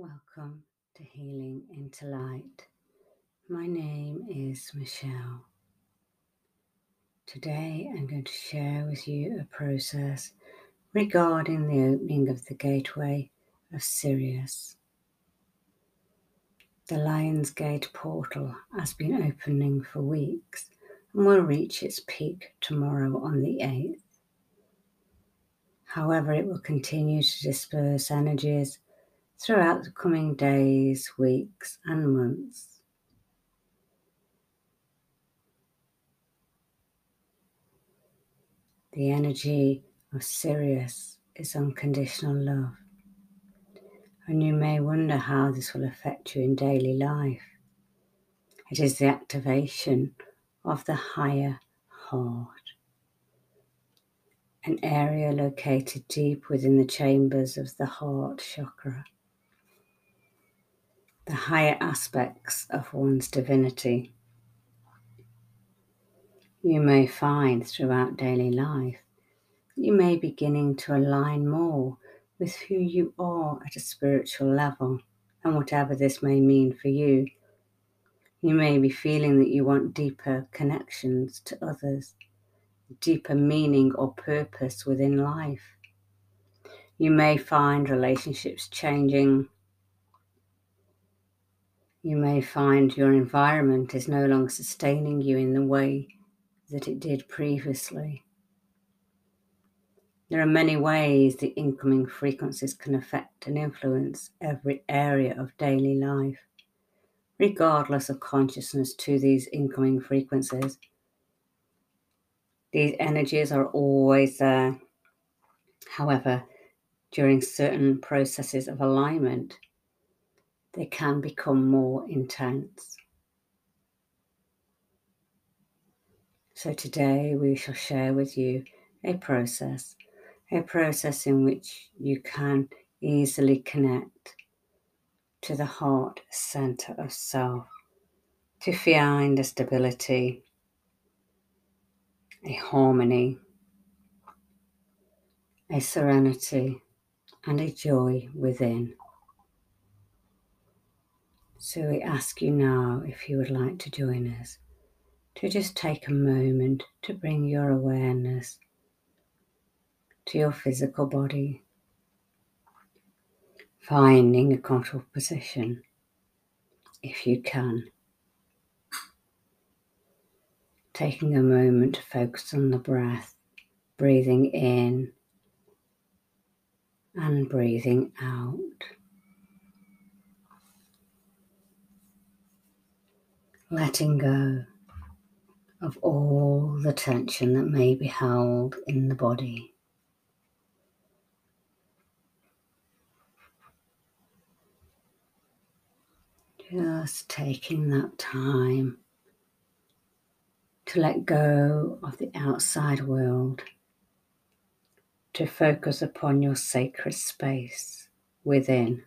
Welcome to Healing into Light. My name is Michelle. Today I'm going to share with you a process regarding the opening of the gateway of Sirius. The Lion's Gate portal has been opening for weeks and will reach its peak tomorrow on the 8th. However, it will continue to disperse energies throughout the coming days, weeks, and months. The energy of Sirius is unconditional love, and you may wonder how this will affect you in daily life. It is the activation of the higher heart, an area located deep within the chambers of the heart chakra the higher aspects of one's divinity. You may find throughout daily life you may be beginning to align more with who you are at a spiritual level, and whatever this may mean for you. You may be feeling that you want deeper connections to others, deeper meaning or purpose within life. You may find relationships changing you may find your environment is no longer sustaining you in the way that it did previously. There are many ways the incoming frequencies can affect and influence every area of daily life, regardless of consciousness to these incoming frequencies. These energies are always there. However, during certain processes of alignment, they can become more intense. So, today we shall share with you a process, a process in which you can easily connect to the heart center of self to find a stability, a harmony, a serenity, and a joy within. So we ask you now if you would like to join us to just take a moment to bring your awareness to your physical body, finding a comfortable position if you can. Taking a moment to focus on the breath, breathing in and breathing out. Letting go of all the tension that may be held in the body. Just taking that time to let go of the outside world, to focus upon your sacred space within.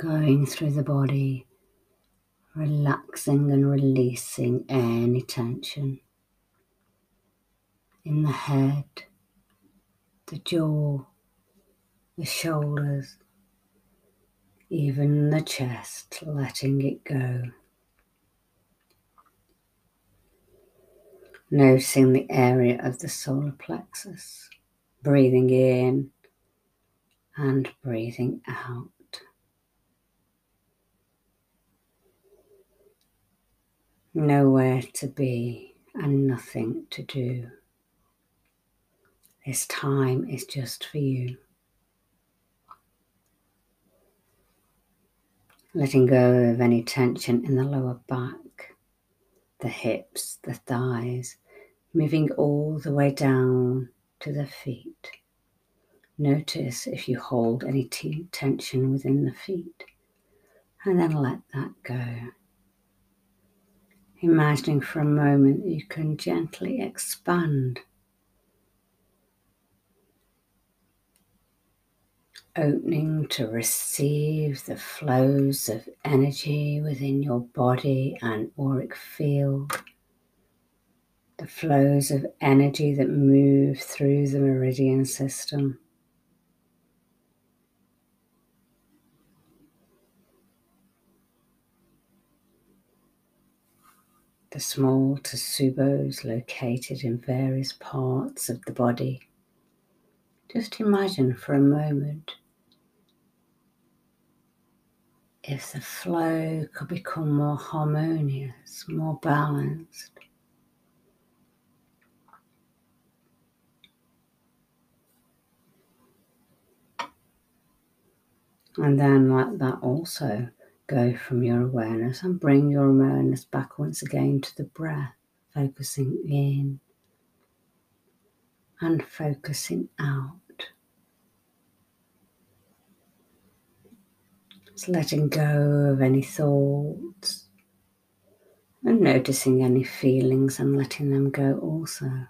Going through the body, relaxing and releasing any tension in the head, the jaw, the shoulders, even the chest, letting it go. Noticing the area of the solar plexus, breathing in and breathing out. Nowhere to be and nothing to do. This time is just for you. Letting go of any tension in the lower back, the hips, the thighs, moving all the way down to the feet. Notice if you hold any t- tension within the feet, and then let that go imagining for a moment that you can gently expand, opening to receive the flows of energy within your body and auric field, the flows of energy that move through the meridian system. The small tsubos located in various parts of the body. Just imagine for a moment if the flow could become more harmonious, more balanced. And then let that also go from your awareness and bring your awareness back once again to the breath, focusing in and focusing out. Just letting go of any thoughts and noticing any feelings and letting them go also.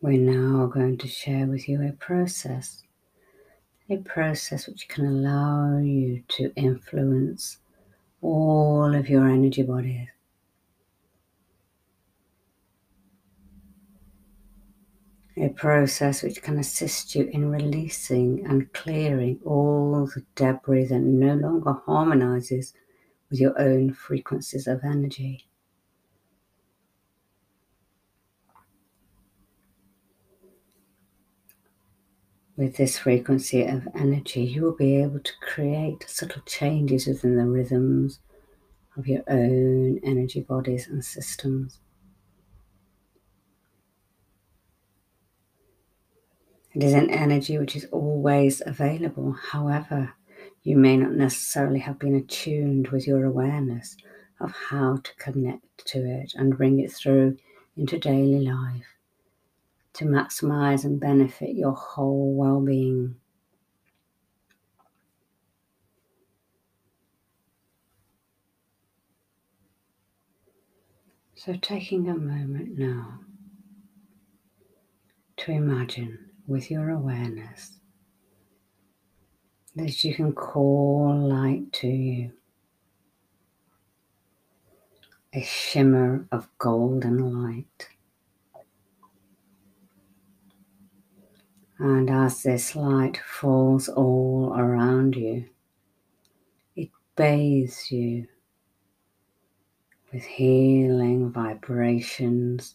We're now going to share with you a process, a process which can allow you to influence all of your energy bodies. a process which can assist you in releasing and clearing all the debris that no longer harmonizes with your own frequencies of energy. With this frequency of energy, you will be able to create subtle changes within the rhythms of your own energy bodies and systems. It is an energy which is always available. However, you may not necessarily have been attuned with your awareness of how to connect to it and bring it through into daily life to maximize and benefit your whole well being. So, taking a moment now to imagine with your awareness that you can call light to you. A shimmer of golden light. And as this light falls all around you, it bathes you with healing vibrations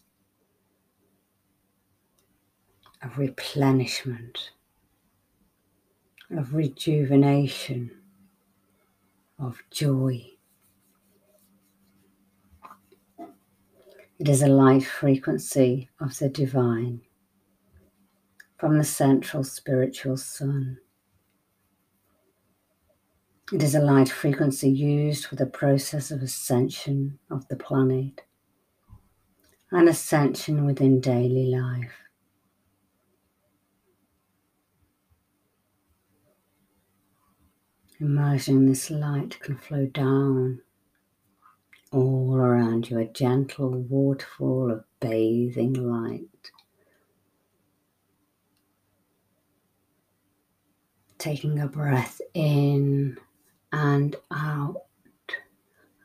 of replenishment, of rejuvenation, of joy. It is a light frequency of the divine from the central spiritual sun. It is a light frequency used for the process of ascension of the planet and ascension within daily life. Imagine this light can flow down all around you, a gentle waterfall of bathing light. Taking a breath in and out,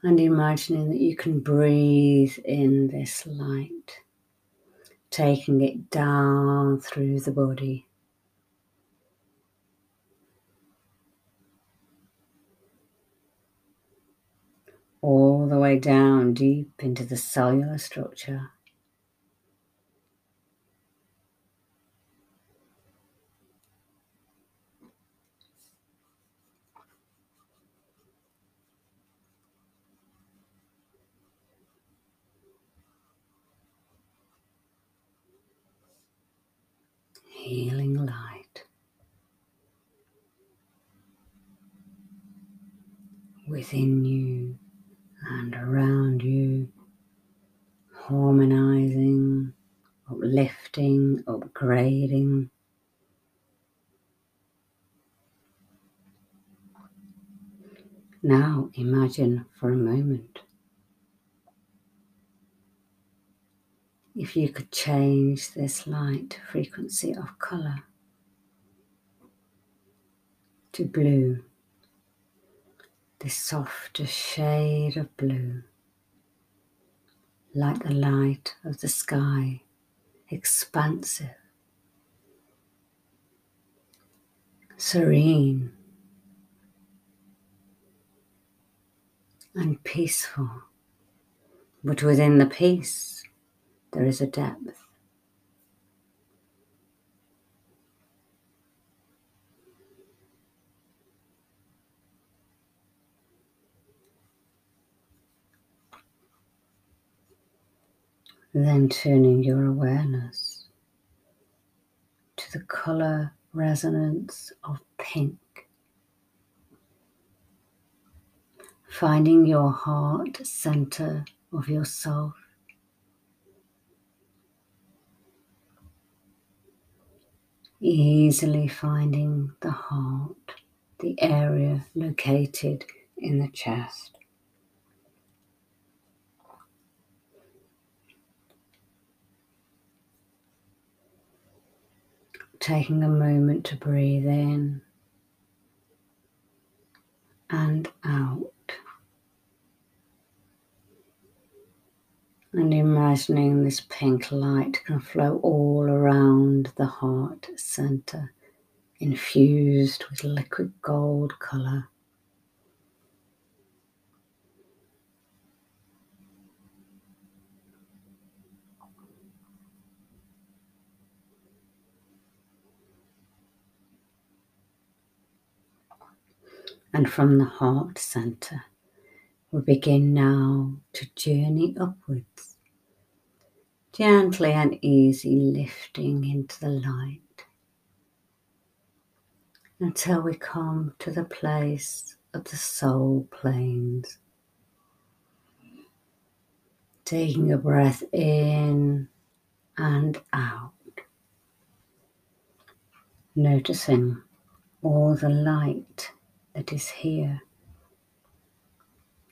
and imagining that you can breathe in this light, taking it down through the body. all the way down deep into the cellular structure. Healing light within you and around you, harmonizing, uplifting, upgrading. Now imagine for a moment if you could change this light frequency of color to blue, the softest shade of blue, like the light of the sky, expansive, serene, and peaceful. But within the peace, there is a depth. Then turning your awareness to the color resonance of pink. Finding your heart center of yourself. Easily finding the heart, the area located in the chest. taking a moment to breathe in and out. And imagining this pink light can flow all around the heart center, infused with liquid gold color. and from the heart center, we begin now to journey upwards, gently and easy lifting into the light until we come to the place of the soul planes. Taking a breath in and out, noticing all the light that is here.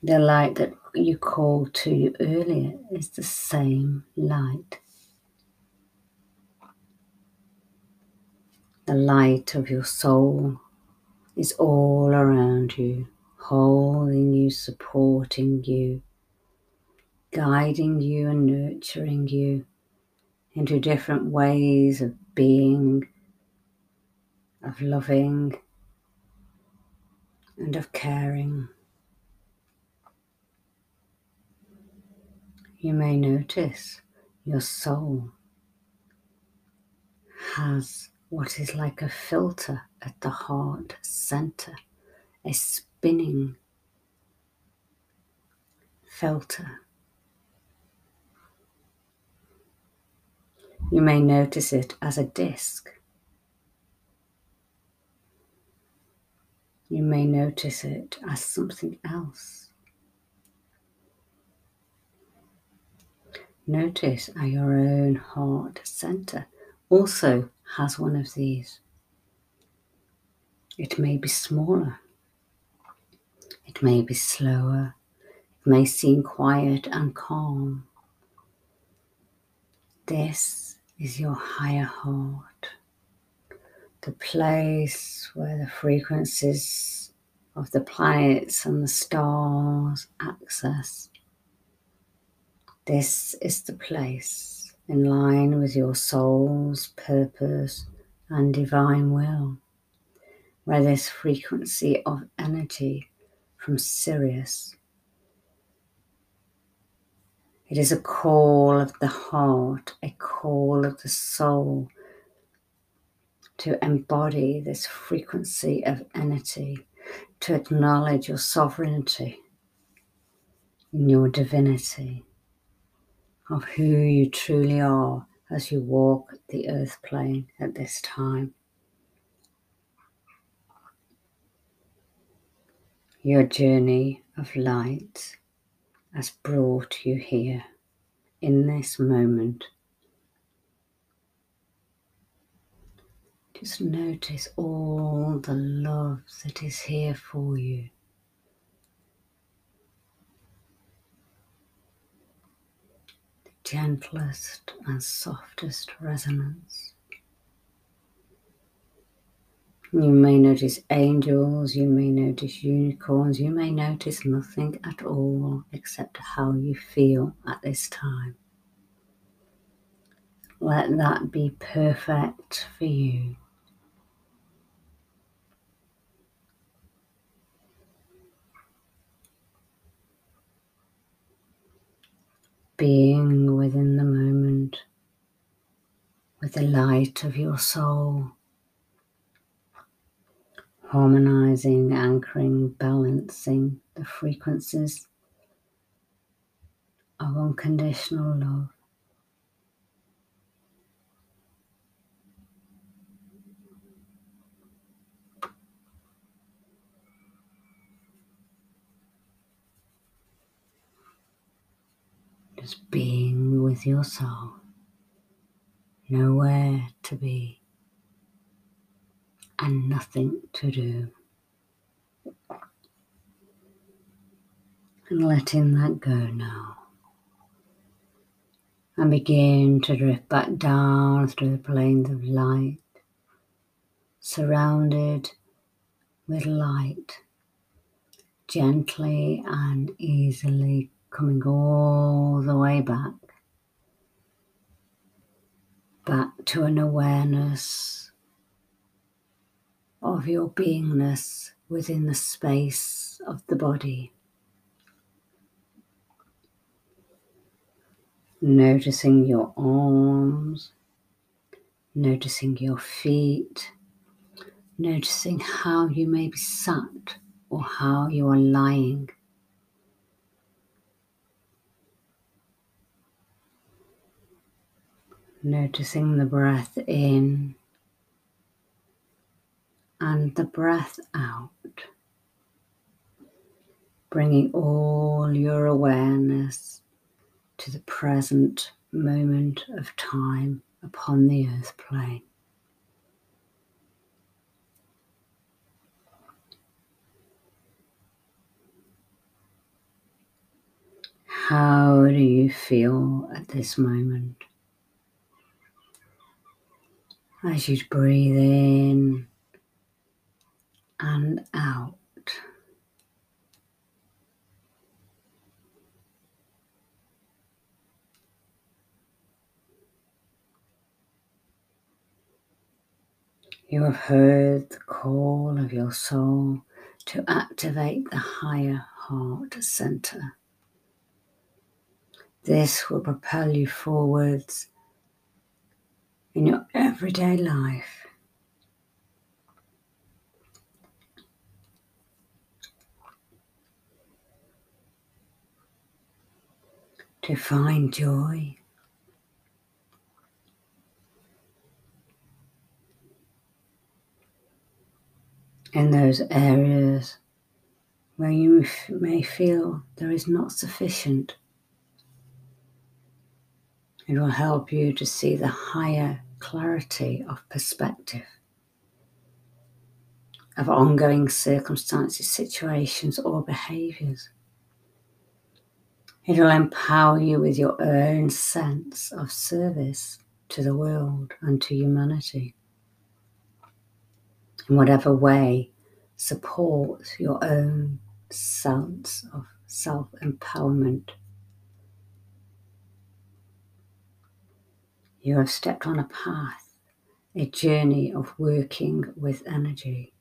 The light that you called to you earlier is the same light. The light of your soul is all around you, holding you, supporting you, guiding you, and nurturing you into different ways of being, of loving, and of caring. You may notice your soul has what is like a filter at the heart center, a spinning filter. You may notice it as a disc You may notice it as something else. Notice how your own heart center also has one of these. It may be smaller, it may be slower, it may seem quiet and calm. This is your higher heart the place where the frequencies of the planets and the stars access. This is the place in line with your soul's purpose and divine will, where this frequency of energy from Sirius. It is a call of the heart, a call of the soul to embody this frequency of energy, to acknowledge your sovereignty in your divinity of who you truly are as you walk the earth plane at this time. Your journey of light has brought you here in this moment Just notice all the love that is here for you. Gentlest and softest resonance. You may notice angels, you may notice unicorns, you may notice nothing at all except how you feel at this time. Let that be perfect for you. Being within the moment with the light of your soul harmonizing, anchoring, balancing the frequencies of unconditional love. Being with your soul, nowhere to be and nothing to do. And letting that go now. And begin to drift back down through the planes of light, surrounded with light, gently and easily coming all the way back. Back to an awareness of your beingness within the space of the body. Noticing your arms, noticing your feet, noticing how you may be sat or how you are lying. Noticing the breath in and the breath out, bringing all your awareness to the present moment of time upon the earth plane. How do you feel at this moment? As you breathe in and out. You have heard the call of your soul to activate the higher heart center. This will propel you forwards in your everyday life. to find joy. In those areas where you may feel there is not sufficient, it will help you to see the higher clarity of perspective of ongoing circumstances, situations, or behaviors. It will empower you with your own sense of service to the world and to humanity. In whatever way supports your own sense of self empowerment. You have stepped on a path, a journey of working with energy.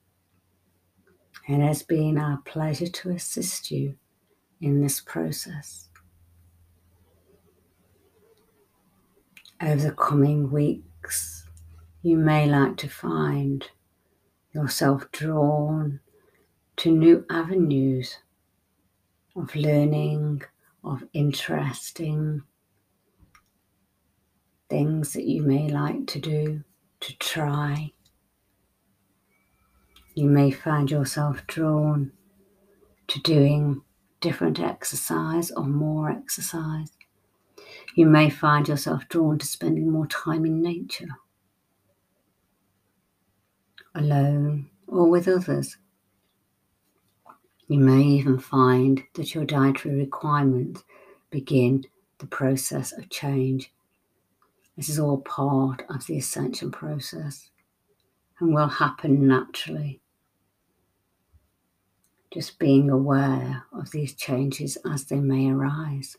It has been our pleasure to assist you in this process. over the coming weeks, you may like to find yourself drawn to new avenues of learning, of interesting things that you may like to do, to try. You may find yourself drawn to doing different exercise or more exercise. You may find yourself drawn to spending more time in nature, alone or with others. You may even find that your dietary requirements begin the process of change. This is all part of the ascension process. and will happen naturally. Just being aware of these changes as they may arise.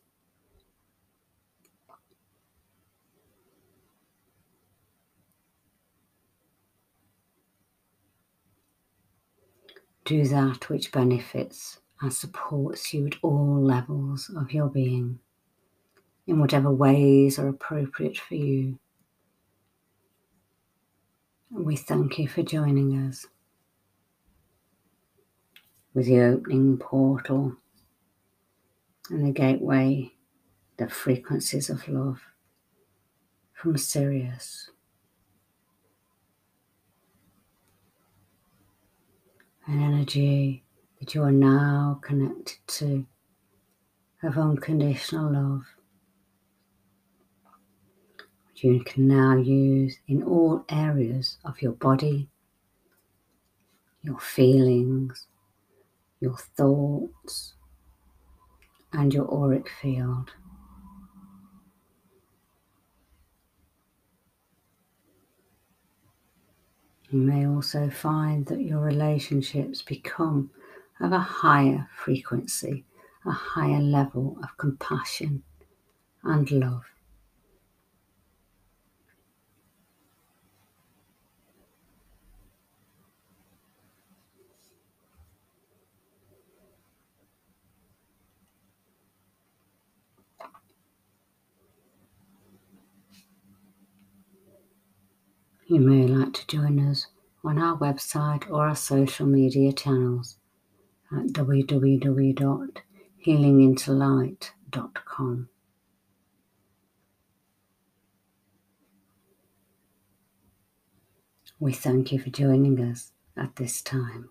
Do that which benefits and supports you at all levels of your being, in whatever ways are appropriate for you. We thank you for joining us with the opening portal and the gateway, the frequencies of love from Sirius. an energy that you are now connected to of unconditional love. You can now use in all areas of your body, your feelings, your thoughts, and your auric field. You may also find that your relationships become of a higher frequency, a higher level of compassion and love. You may like to join us on our website or our social media channels at www.healingintolight.com. We thank you for joining us at this time.